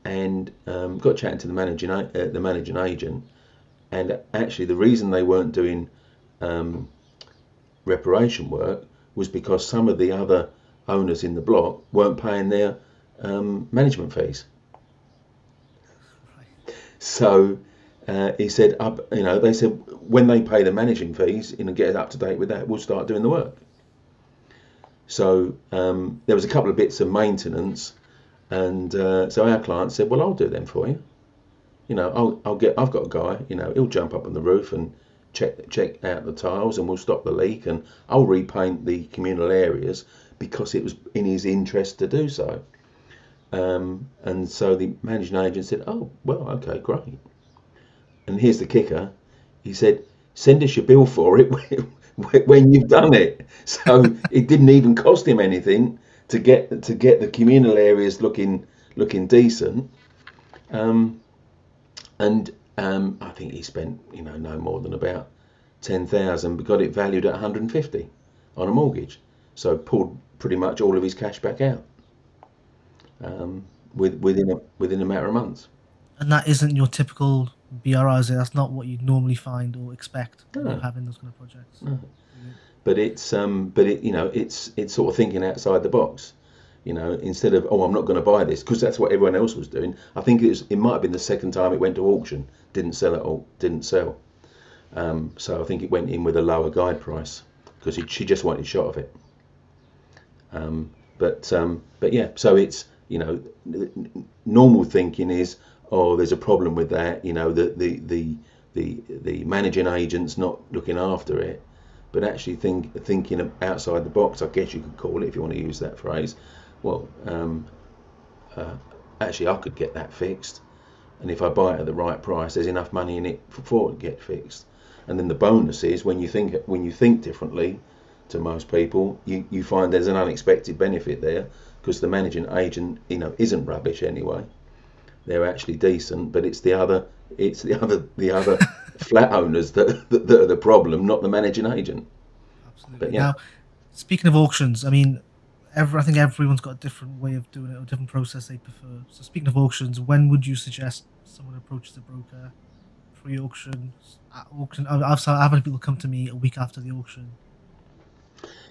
And got chatting to the managing uh, the managing agent, and actually the reason they weren't doing um, reparation work was because some of the other owners in the block weren't paying their um, management fees. So uh, he said, up, you know, they said when they pay the managing fees and get it up to date with that, we'll start doing the work. So um, there was a couple of bits of maintenance, and uh, so our client said, "Well, I'll do them for you. You know, I'll, I'll get. I've got a guy. You know, he'll jump up on the roof and check check out the tiles, and we'll stop the leak, and I'll repaint the communal areas because it was in his interest to do so." Um, and so the managing agent said, "Oh, well, okay, great." And here's the kicker: he said, "Send us your bill for it when you've done it. So it didn't even cost him anything to get to get the communal areas looking looking decent. Um, and um, I think he spent you know no more than about ten thousand, but got it valued at 150 on a mortgage. So pulled pretty much all of his cash back out um, with, within a within a matter of months. And that isn't your typical it? That's not what you'd normally find or expect No. having those kind of projects. No. But it's um, but it you know it's it's sort of thinking outside the box. You know, instead of oh I'm not going to buy this because that's what everyone else was doing. I think it was it might have been the second time it went to auction, didn't sell at all, didn't sell. Um, so I think it went in with a lower guide price because she just wanted a shot of it. Um, but um, but yeah, so it's you know normal thinking is oh there's a problem with that. You know the the the the, the managing agent's not looking after it. But actually think thinking outside the box, I guess you could call it if you want to use that phrase. Well, um, uh, actually I could get that fixed, and if I buy it at the right price, there's enough money in it for, for it to get fixed. And then the bonus is when you think when you think differently to most people, you, you find there's an unexpected benefit there because the managing agent, you know, isn't rubbish anyway. They're actually decent, but it's the other it's the other the other flat owners that, that that are the problem, not the managing agent. Absolutely. But yeah. Now, speaking of auctions, I mean, every, I think everyone's got a different way of doing it, or different process they prefer. So, speaking of auctions, when would you suggest someone approaches a broker pre-auction, at auction? I've, I've had people come to me a week after the auction.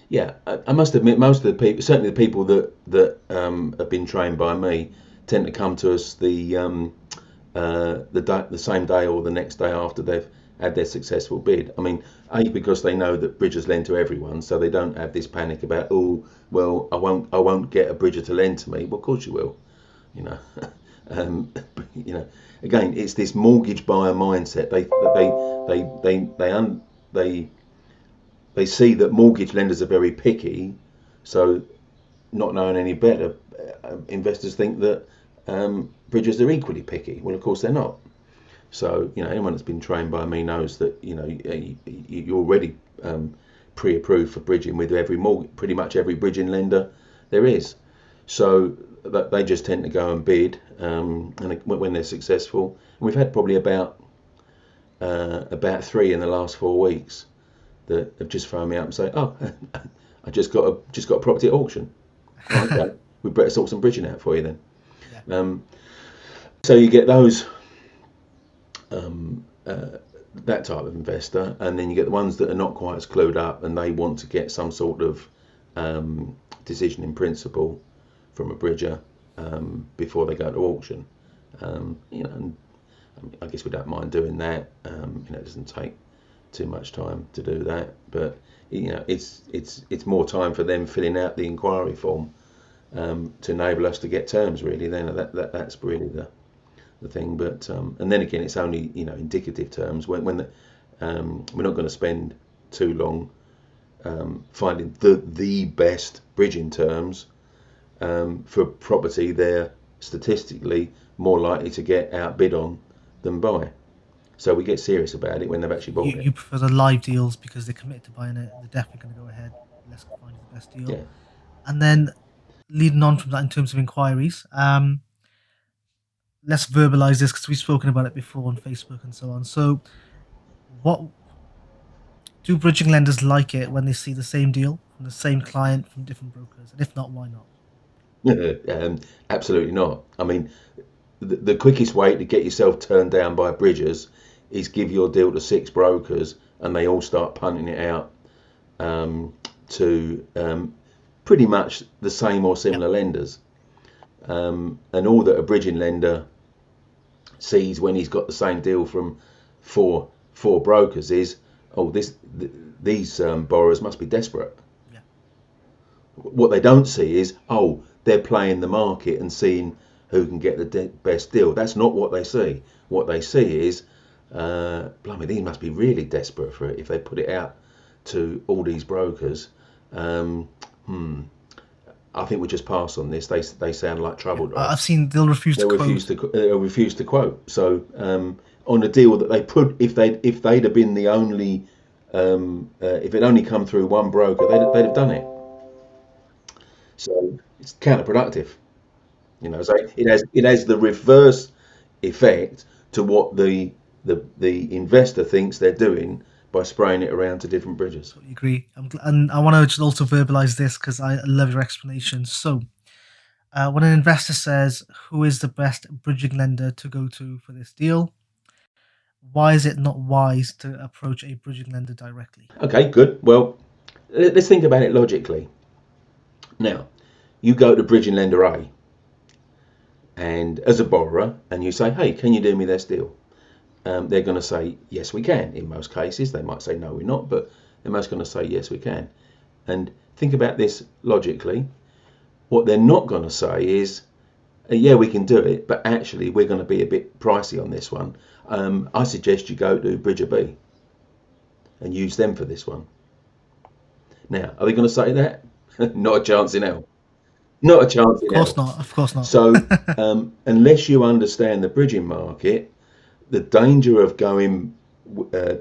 Yeah, I, I must admit, most of the people, certainly the people that that um, have been trained by me, tend to come to us the um, uh, the the same day or the next day after they've had their successful bid. I mean, a because they know that bridges lend to everyone, so they don't have this panic about oh well I won't I won't get a bridger to lend to me. Well, of course you will, you know. um, you know, again, it's this mortgage buyer mindset. They they they they they un, they they see that mortgage lenders are very picky, so not knowing any better, uh, investors think that um, bridges are equally picky. Well, of course they're not. So you know, anyone that's been trained by me knows that you know you, you- you're already um, pre-approved for bridging with every mortgage, pretty much every bridging lender there is. So they just tend to go and bid, um, and when they're successful, and we've had probably about uh, about three in the last four weeks that have just phoned me up and say, "Oh, I just got a just got a property at auction. Okay, we better sort some bridging out for you then." Um, so you get those um, uh, that type of investor, and then you get the ones that are not quite as clued up and they want to get some sort of um, decision in principle from a bridger um, before they go to auction. Um, you know, and I guess we don't mind doing that. Um, you know, it doesn't take too much time to do that, but you know, it's it's it's more time for them filling out the inquiry form um, to enable us to get terms. Really, then that, that that's really the the thing. But um, and then again, it's only you know indicative terms when when the, um, we're not going to spend too long um, finding the the best bridging terms um, for property. They're statistically more likely to get outbid on than buy. So we get serious about it when they've actually bought You, it. you prefer the live deals because they're committed to buying it. They're definitely going to go ahead. Let's find the best deal. Yeah. And then leading on from that in terms of inquiries, um, let's verbalize this because we've spoken about it before on Facebook and so on. So, what do bridging lenders like it when they see the same deal from the same client from different brokers? And if not, why not? um, absolutely not. I mean, the, the quickest way to get yourself turned down by bridgers is give your deal to six brokers and they all start punting it out um, to um, pretty much the same or similar lenders. Um, and all that a bridging lender sees when he's got the same deal from four four brokers is, oh, this th- these um, borrowers must be desperate. Yeah. What they don't see is, oh, they're playing the market and seeing who can get the de- best deal. That's not what they see. What they see is, uh, blimey, these must be really desperate for it if they put it out to all these brokers. Um, hmm. I think we just pass on this. They they sound like trouble. Drugs I've seen they'll refuse to they'll quote. refuse to they'll refuse to quote. So um, on a deal that they put, if they if they'd have been the only, um, uh, if it only come through one broker, they'd, they'd have done it. So it's counterproductive. You know, so it has it has the reverse effect to what the the the investor thinks they're doing by spraying it around to different bridges. Totally agree. I'm, gl- and I want to just also verbalize this because I love your explanation. So, uh, when an investor says, "Who is the best bridging lender to go to for this deal?" Why is it not wise to approach a bridging lender directly? Okay, good. Well, let's think about it logically. Now, you go to bridging lender A, and as a borrower, and you say, "Hey, can you do me this deal?" Um, they're going to say, "Yes, we can." In most cases, they might say, "No, we're not," but they're most going to say, "Yes, we can." And think about this logically. What they're not going to say is, "Uh, "Yeah, we can do it, but actually, we're going to be a bit pricey on this one. Um, I suggest you go to Bridger B and use them for this one." Now, are they going to say that? not a chance in hell. Not a chance Of course not. Of course not. So, um, unless you understand the bridging market, the danger of going uh,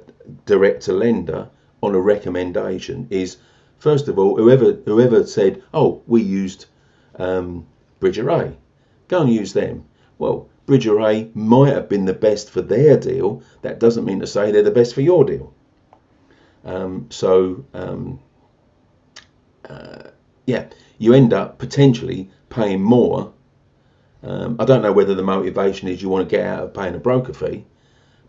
direct to lender on a recommendation is, first of all, whoever whoever said, "Oh, we used um, Bridger A," go and use them. Well, Bridger A might have been the best for their deal. That doesn't mean to say they're the best for your deal. Um, so, um, uh, yeah, you end up potentially paying more. Um, I don't know whether the motivation is you want to get out of paying a broker fee,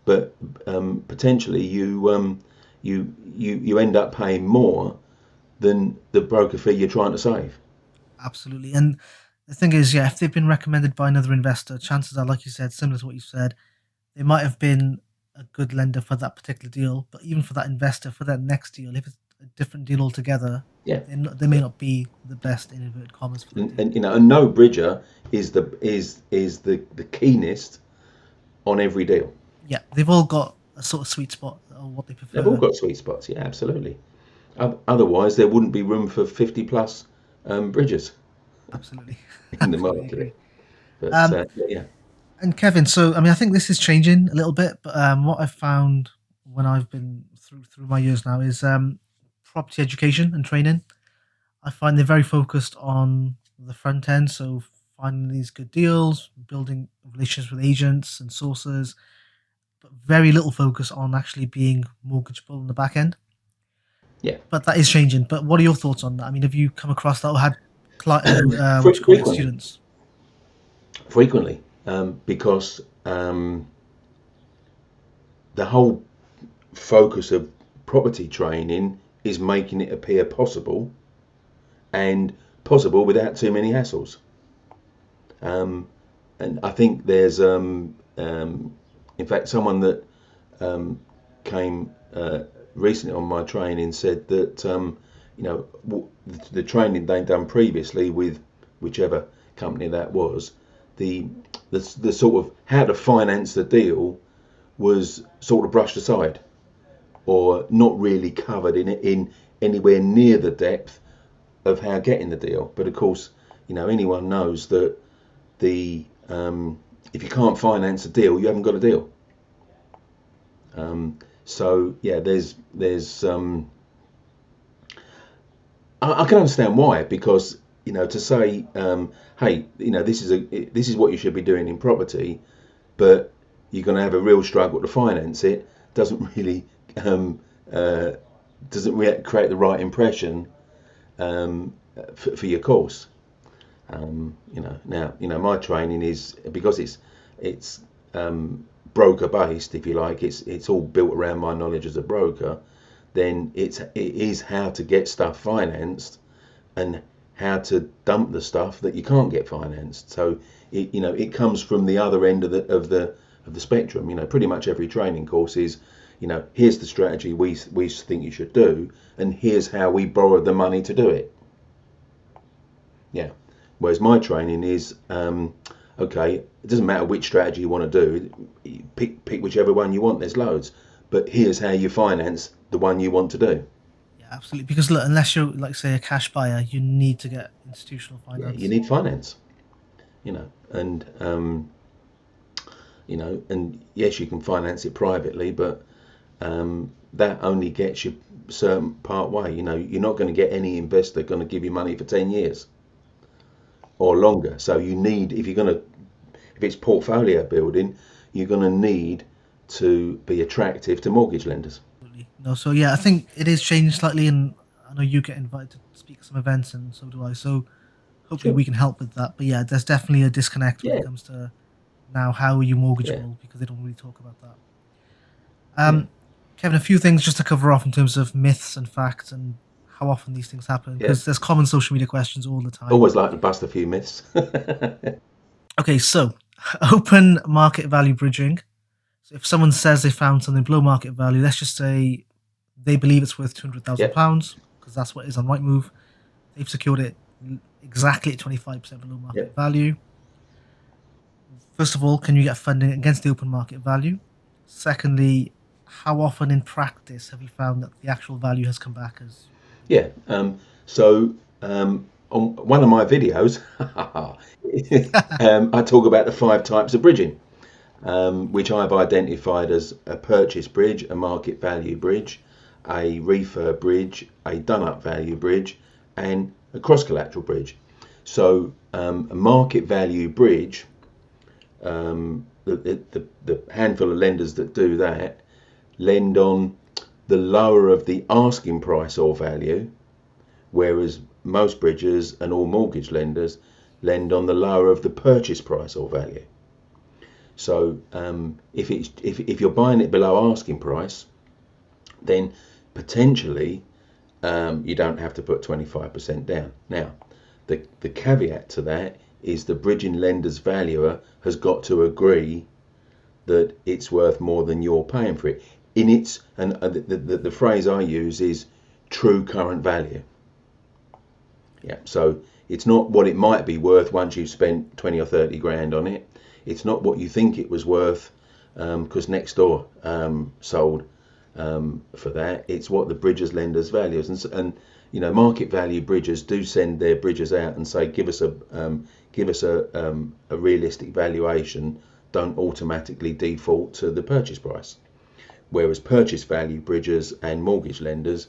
but um, potentially you um, you you you end up paying more than the broker fee you're trying to save. Absolutely. And the thing is, yeah, if they've been recommended by another investor, chances are, like you said, similar to what you said, they might have been a good lender for that particular deal. But even for that investor, for that next deal, if it's a different deal altogether, Yeah. not, they may not be the best in inverted commas for And, and you know, and no bridger is the is is the the keenest on every deal. Yeah, they've all got a sort of sweet spot or what they prefer. They've all got sweet spots, yeah, absolutely. Otherwise, there wouldn't be room for 50 plus um, bridges Absolutely. in the market. But Um, uh, yeah, And Kevin, so I mean, I think this is changing a little bit, but um, what I've found when I've been through through my years now is um, property education and training. I find they're very focused on the front end, so finding these good deals, building relationships with agents and sources, but very little focus on actually being mortgageable in the back end. Yeah. But that is changing. But what are your thoughts on that? I mean, have you come across that or had cli- uh, what you call it, students? frequently, um, because um, the whole focus of property training is making it appear possible and possible without too many hassles. Um, and I think there's, um, um, in fact, someone that um, came uh, recently on my training said that um, you know w- the, training they'd done previously with whichever company that was, the, the the sort of how to finance the deal was sort of brushed aside, or not really covered in in anywhere near the depth of how getting the deal. But of course, you know anyone knows that the um, if you can't finance a deal, you haven't got a deal. Um, so yeah, there's there's um, I, I can understand why because you know to say um, hey you know this is a this is what you should be doing in property, but you're going to have a real struggle to finance it doesn't really um, uh, doesn't re- create the right impression um, for, for your course. Um, you know now you know my training is because it's it's um, broker based if you like it's it's all built around my knowledge as a broker then it's it is how to get stuff financed and how to dump the stuff that you can't get financed so it you know it comes from the other end of the of the of the spectrum you know pretty much every training course is you know here's the strategy we we think you should do and here's how we borrowed the money to do it yeah whereas my training is um, okay it doesn't matter which strategy you want to do pick pick whichever one you want there's loads but here's how you finance the one you want to do Yeah, absolutely. Because look, unless you're like say a cash buyer, you need to get institutional Yeah, finance. you need finance you know and um, you know and yes you can finance it privately but um, that only gets you certain part way you know you're not going to get any investor going to give you money for 10 years or longer. So you need, if you're going to, if it's portfolio building, you're going to need to be attractive to mortgage lenders. No, so yeah, I think it is changing slightly, and I know you get invited to speak at some events, and so do I. So hopefully Sure. we can help with that. But yeah, there's definitely a disconnect when Yeah. it comes to now how are you mortgageable because they don't really talk about that. Um, Kevin, a few things just to cover off in terms of myths and facts and how often these things happen Yeah. because there's common social media questions all the time. Always like to bust a few myths. Okay, so open market value bridging. So if someone says they found something below market value, let's just say they believe it's worth two hundred thousand pounds because that's what it is on Rightmove. They've secured it exactly at twenty five percent below market value. First of all, can you get funding against the open market value? Secondly, how often in practice have you found that the actual value has come back as Yeah. Um, so um, on one of my videos, um, I talk about the five types of bridging, um, which I've identified as a purchase bridge, a market value bridge, a refurb bridge, a done up value bridge, and a cross collateral bridge. So um, a market value bridge, um, the, the, the handful of lenders that do that lend on the lower of the asking price or value, whereas most bridges and all mortgage lenders lend on the lower of the purchase price or value. So um, if it's if, if you're buying it below asking price, then potentially um, you don't have to put 25% down. Now, the the caveat to that is the bridging lender's valuer has got to agree that it's worth more than you're paying for it. In its and uh, the, the, the phrase I use is true current value. Yeah, so it's not what it might be worth once you've spent 20 or 30 grand on it. It's not what you think it was worth because next door um, sold um, for that. It's what the bridges lenders values and, and you know market value bridges do send their bridges out and say give us a um, give us a, um, a realistic valuation. Don't automatically default to the purchase price. Whereas purchase value bridges and mortgage lenders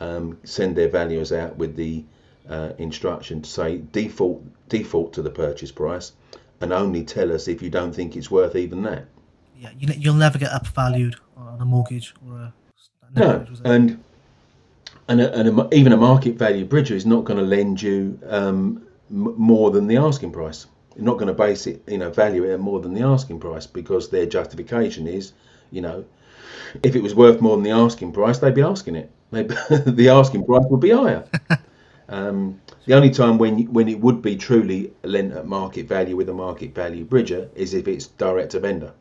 um, send their valuers out with the uh, instruction to say default default to the purchase price and only tell us if you don't think it's worth even that. yeah, you, you'll never get upvalued on a mortgage or a No, and and, a, and a, even a market value bridger is not going to lend you um, m- more than the asking price. You're not going to base it, you know, value it at more than the asking price because their justification is, you know, if it was worth more than the asking price, they'd be asking it. They, the asking price would be higher. Um, the only time when when it would be truly lent at market value with a market value bridger is if it's direct to vendor.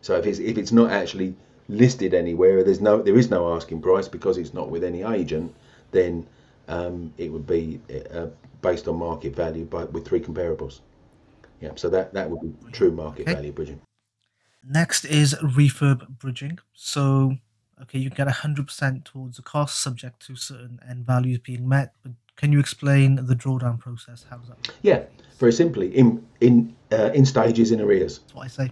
So if it's if it's not actually listed anywhere, there's no there is no asking price because it's not with any agent, then um, it would be uh, based on market value, but with three comparables. Yeah, so that that would be true market Okay. value bridging. Next is refurb bridging. So, okay, you get 100% towards the cost subject to certain end values being met. But can you explain the drawdown process? How does that work? Yeah, very simply in in uh, in stages in arrears. That's what I say.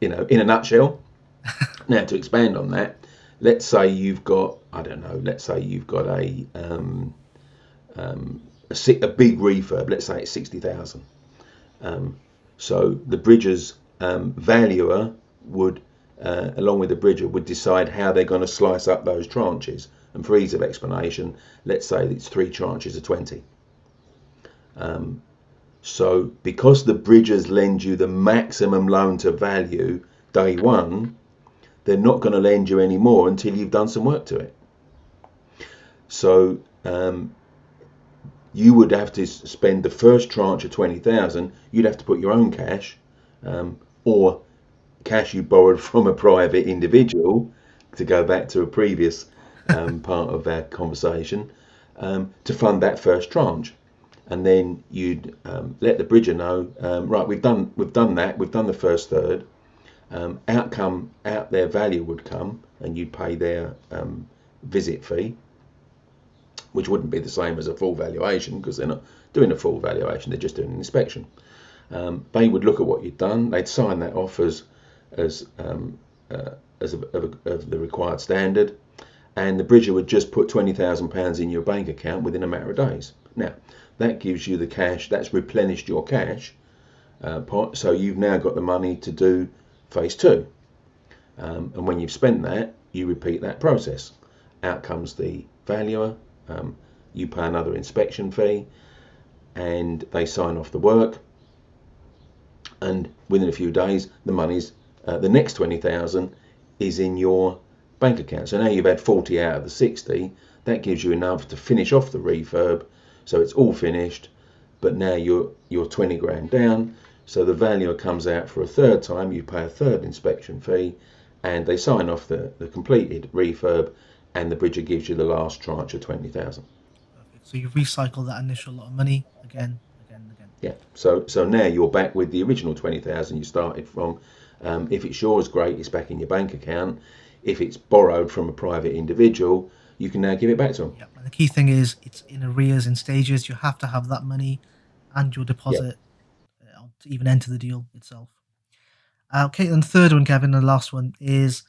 you know, in a nutshell. now, to expand on that, let's say you've got, I don't know, let's say you've got a um, um, a, a big refurb. Let's say it's sixty thousand. Um, so the bridger's um, valuer would, uh, along with the bridger, would decide how they're going to slice up those tranches. And for ease of explanation, let's say it's three tranches of twenty. Um, so because the bridgers lend you the maximum loan to value day one, they're not going to lend you any more until you've done some work to it. So um, you would have to spend the first tranche of 20,000, you'd have to put your own cash um, or cash you borrowed from a private individual to go back to a previous um, part of our conversation um, to fund that first tranche and then you'd um, let the bridger know, um, right, we've done we've done that, we've done the first third. Um, outcome out their value would come, and you'd pay their um, visit fee, which wouldn't be the same as a full valuation because they're not doing a full valuation; they're just doing an inspection. Um, they would look at what you'd done, they'd sign that off as as um, uh, as a, of, of the required standard, and the bridger would just put twenty thousand pounds in your bank account within a matter of days. Now, that gives you the cash. That's replenished your cash uh, pot. So you've now got the money to do phase two. Um, and when you've spent that, you repeat that process. Out comes the valuer. Um, you pay another inspection fee, and they sign off the work. And within a few days, the money's uh, the next twenty thousand is in your bank account. So now you've had forty out of the sixty. That gives you enough to finish off the refurb. So it's all finished, but now you're you're twenty grand down. So the valuer comes out for a third time. You pay a third inspection fee, and they sign off the, the completed refurb, and the bridger gives you the last tranche of twenty thousand. So you recycle that initial lot of money again, again, again. Yeah. So so now you're back with the original twenty thousand you started from. Um, if it's yours, great. It's back in your bank account. If it's borrowed from a private individual, you can now give it back to them. And the key thing is it's in arrears in stages. You have to have that money and your deposit uh, to even enter the deal itself. Uh, okay, and the third one, Kevin, and the last one is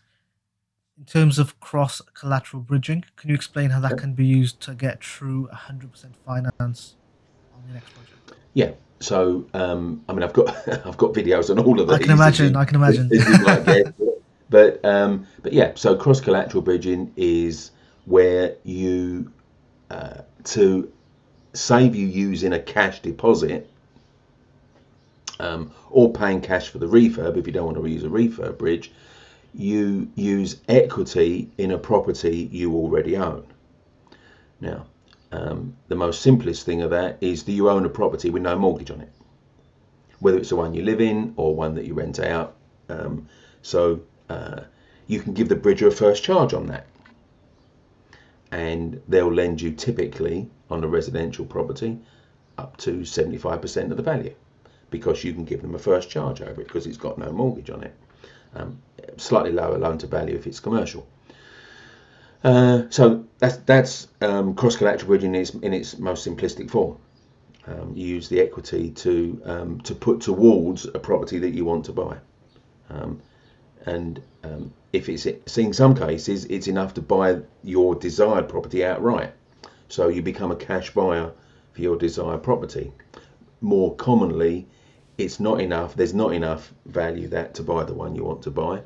in terms of cross collateral bridging. Can you explain how that can be used to get true 100% finance on the next project? Yeah. So um, I mean, I've got I've got videos on all of these. I can imagine. I can imagine. might. But um, but yeah, so cross collateral bridging is where you uh, to save you using a cash deposit um, or paying cash for the refurb if you don't want to use a refurb bridge, you use equity in a property you already own. Now, um, the most simplest thing of that is that you own a property with no mortgage on it, whether it's the one you live in or one that you rent out. Um, so uh, you can give the bridger a first charge on that, and they'll lend you typically on a residential property up to 75% of the value because you can give them a first charge over it because it's got no mortgage on it. Um, slightly lower loan to value if it's commercial. Uh, so that's that's um, cross collateral bridging in its, in its most simplistic form. Um, you use the equity to um, to put towards a property that you want to buy, um, and um, if it's in some cases it's enough to buy your desired property outright. So you become a cash buyer for your desired property. More commonly, it's not enough. There's not enough value that to buy the one you want to buy.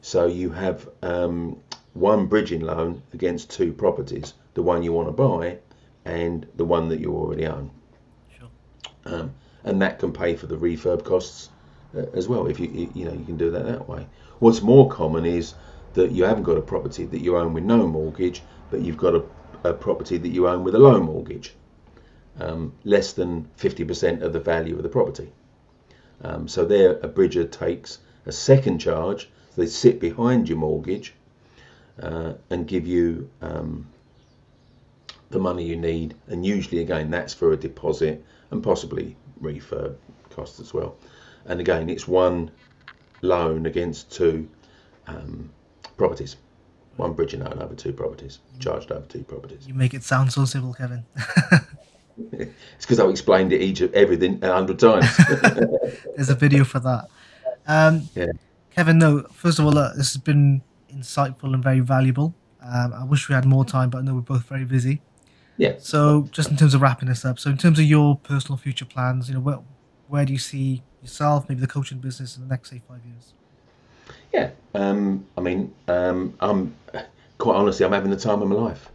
So you have um, one bridging loan against two properties: the one you want to buy and the one that you already own. Sure. Um, and that can pay for the refurb costs uh, as well. If you you know you can do that that way. What's more common is that you haven't got a property that you own with no mortgage, but you've got a, a property that you own with a low mortgage, um, less than 50% of the value of the property. Um, so there, a bridger takes a second charge. So they sit behind your mortgage uh, and give you um, the money you need. And usually, again, that's for a deposit and possibly refurb costs as well. And again, it's one loan against two um, properties. One bridging loan over two properties, charged over two properties. You make it sound so simple, Kevin. It's because I've explained it each everything a hundred times. There's a video for that. Um, Yeah. Kevin, no, first of all, uh, this has been insightful and very valuable. Um, I wish we had more time, but I know we're both very busy. yeah. So, just in terms of wrapping this up, so in terms of your personal future plans, you know, where, where do you see yourself, maybe the coaching business in the next, say, five years? Yeah, um, I mean, um, I'm quite honestly, I'm having the time of my life.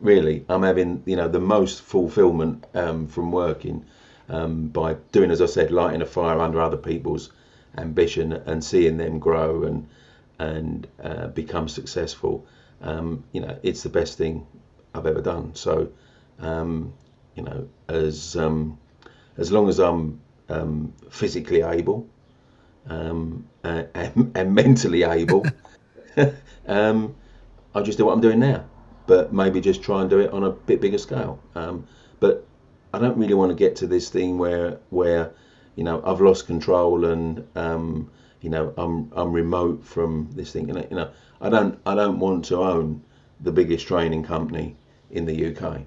Really, I'm having you know the most fulfilment um, from working um, by doing, as I said, lighting a fire under other people's ambition and seeing them grow and and uh, become successful. Um, you know, it's the best thing I've ever done. So, um, you know, as um, as long as I'm um, physically able um, and, and, mentally able, um, I'll just do what I'm doing now, but maybe just try and do it on a bit bigger scale. But I don't really want to get to this thing where where you know I've lost control and um, you know I'm I'm remote from this thing. And you know I don't I don't want to own the biggest training company in the UK.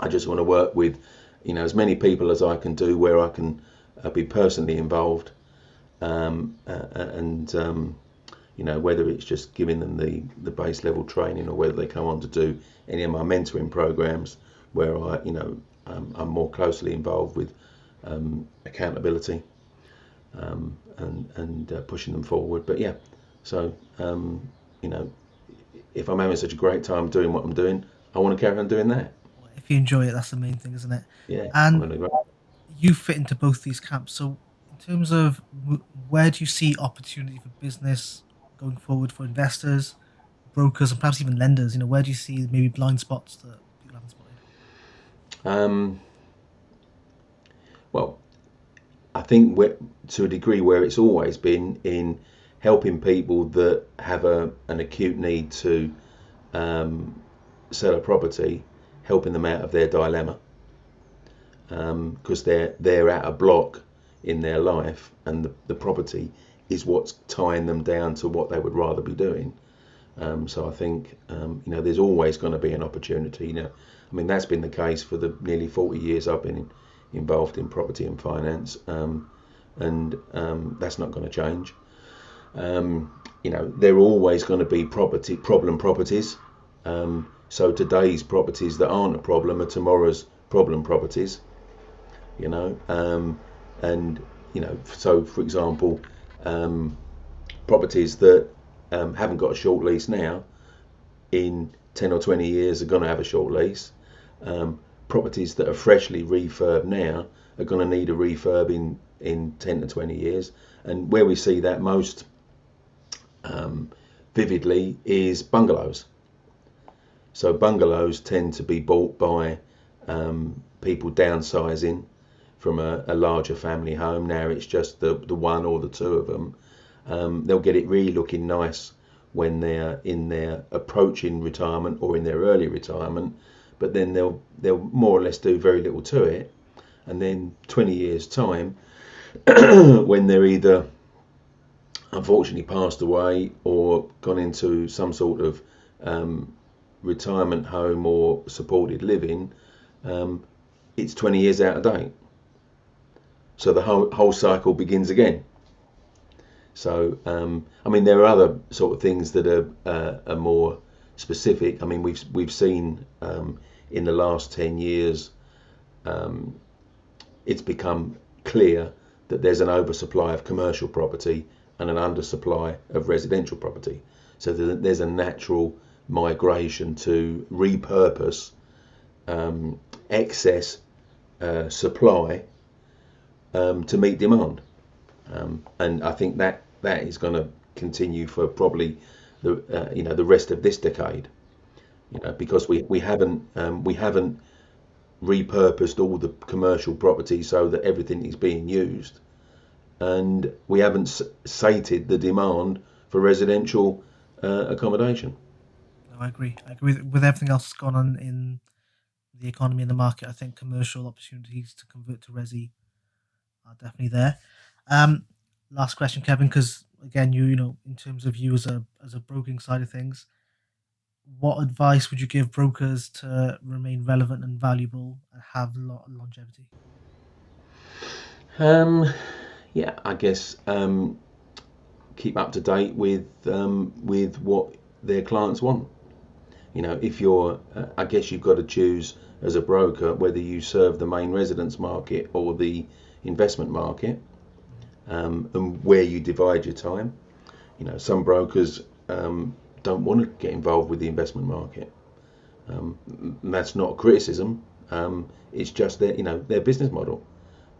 I just want to work with you know as many people as I can do where I can uh, be personally involved um, uh, and um, you know whether it's just giving them the the base level training or whether they come on to do any of my mentoring programs where I you know um, I'm more closely involved with um, accountability um, and and uh, pushing them forward. But yeah, so um, you know, if I'm having such a great time doing what I'm doing, I want to carry on doing that. If you enjoy it, that's the main thing, isn't it? Yeah, And- You fit into both these camps. So, in terms of where do you see opportunity for business going forward for investors, brokers, and perhaps even lenders? You know, where do you see maybe blind spots that people haven't spotted? Um, well, I think to a degree where it's always been in helping people that have a an acute need to um, sell a property, helping them out of their dilemma, because they're they're at a block in their life, and the, the property is what's tying them down to what they would rather be doing. Um, so I think um, you know there's always going to be an opportunity. You know, I mean that's been the case for the nearly 40 years I've been in, involved in property and finance, um, and um, that's not going to change. Um, you know, there are always going to be property problem properties. Um, so today's properties that aren't a problem are tomorrow's problem properties. You know, um, and you know, so for example, properties that haven't got a short lease now, in 10 or 20 years are going to have a short lease. Um, properties that are freshly refurbed now are going to need a refurb in, in 10 to 20 years. And where we see that most um, vividly is bungalows. So bungalows tend to be bought by um, people downsizing from a, a larger family home. Now it's just the, the one or the two of them. Um, they'll get it really looking nice when they're in their approaching retirement or in their early retirement, but then they'll they'll more or less do very little to it, and then 20 years time, when they're either unfortunately passed away or gone into some sort of um, retirement home or supported living, um, it's 20 years out of date. So the whole whole cycle begins again. So, um, I mean, there are other sort of things that are, uh, are more specific. I mean, we've we've seen um, in the last ten years, um, it's become clear that there's an oversupply of commercial property and an undersupply of residential property. So there's a natural migration to repurpose um, excess uh, supply um, to meet demand. Um, and I think that that is going to continue for probably the uh, you know the rest of this decade. You know because we we haven't um, we haven't repurposed all the commercial property so that everything is being used, and we haven't sated the demand for residential uh, accommodation. No, I agree. I agree with, with everything else that's gone on in the economy and the market. I think commercial opportunities to convert to resi are definitely there. Um, last question, Kevin, because again, you you know, in terms of you as a as a broking side of things, what advice would you give brokers to remain relevant and valuable and have lo- longevity? Um, yeah, I guess um, keep up to date with um, with what their clients want. You know, if you're, uh, I guess you've got to choose as a broker whether you serve the main residence market or the investment market, um, and where you divide your time. You know, some brokers um, don't want to get involved with the investment market. Um, that's not a criticism. Um, it's just their, you know, their business model.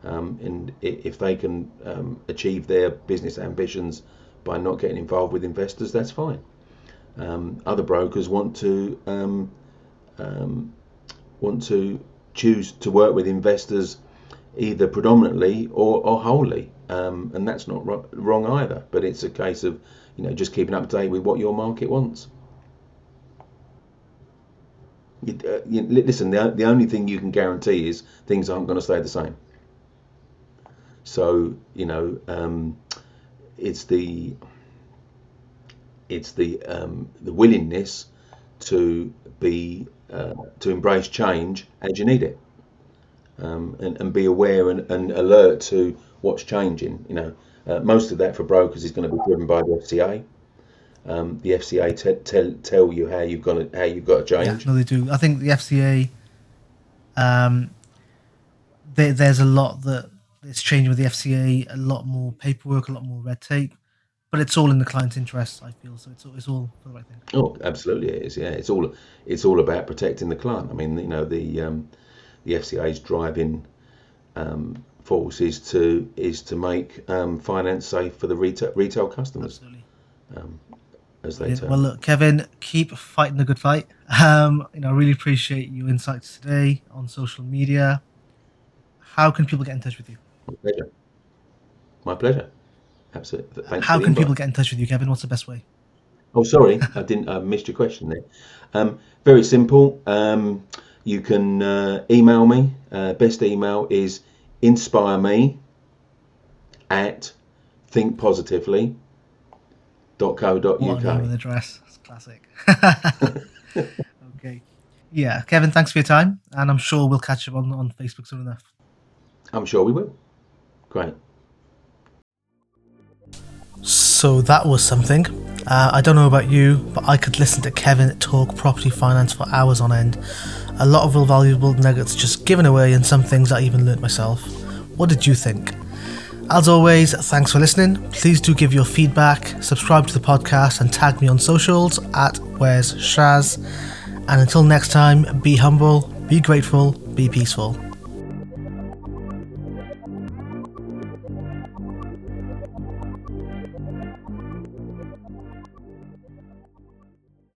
Um, and if they can um, achieve their business ambitions by not getting involved with investors, that's fine. Um, other brokers want to um, want to choose to work with investors either predominantly or, or wholly, and that's not ro- wrong either. But it's a case of you know just keeping up to date with what your market wants. You, uh, you, listen, the, the only thing you can guarantee is things aren't going to stay the same. So you know, um, it's the it's the um, the willingness to be uh, to embrace change as you need it, um, and, and be aware and, and alert to what's changing. You know, uh, most of that for brokers is going to be driven by the FCA. Um, the FCA te- tell tell you how you've got to, how you've got to Yeah, change. no, they do. I think the FCA, um, there, there's a lot that is changing with the FCA, a lot more paperwork, a lot more red tape, but it's all in the client's interest. I feel so. It's all, it's all for the right thing. Oh, absolutely, it is. Yeah, it's all it's all about protecting the client. I mean, you know, the um, the FCA's driving um, force is to is to make um, finance safe for the retail retail customers. Absolutely. Um, as they turn. Well, look, Kevin, keep fighting the good fight. Um, you know, I really appreciate your insights today on social media. How can people get in touch with you? My pleasure. My pleasure. Absolutely. Thanks How can people get in touch with you, Kevin? What's the best way? Oh, sorry, I didn't. I missed your question there. Um, very simple. You can uh, email me. Uh, best email is inspire me at What a name address. It's classic. okay. Yeah, Kevin, thanks for your time, and I'm sure we'll catch up on, on Facebook soon enough. I'm sure we will. Great. So that was something. Uh, I don't know about you, but I could listen to Kevin talk property finance for hours on end. A lot of real valuable nuggets just given away, and some things I even learnt myself. What did you think? As always, thanks for listening. Please do give your feedback, subscribe to the podcast, and tag me on socials at Where's Shaz. And until next time, be humble, be grateful, be peaceful.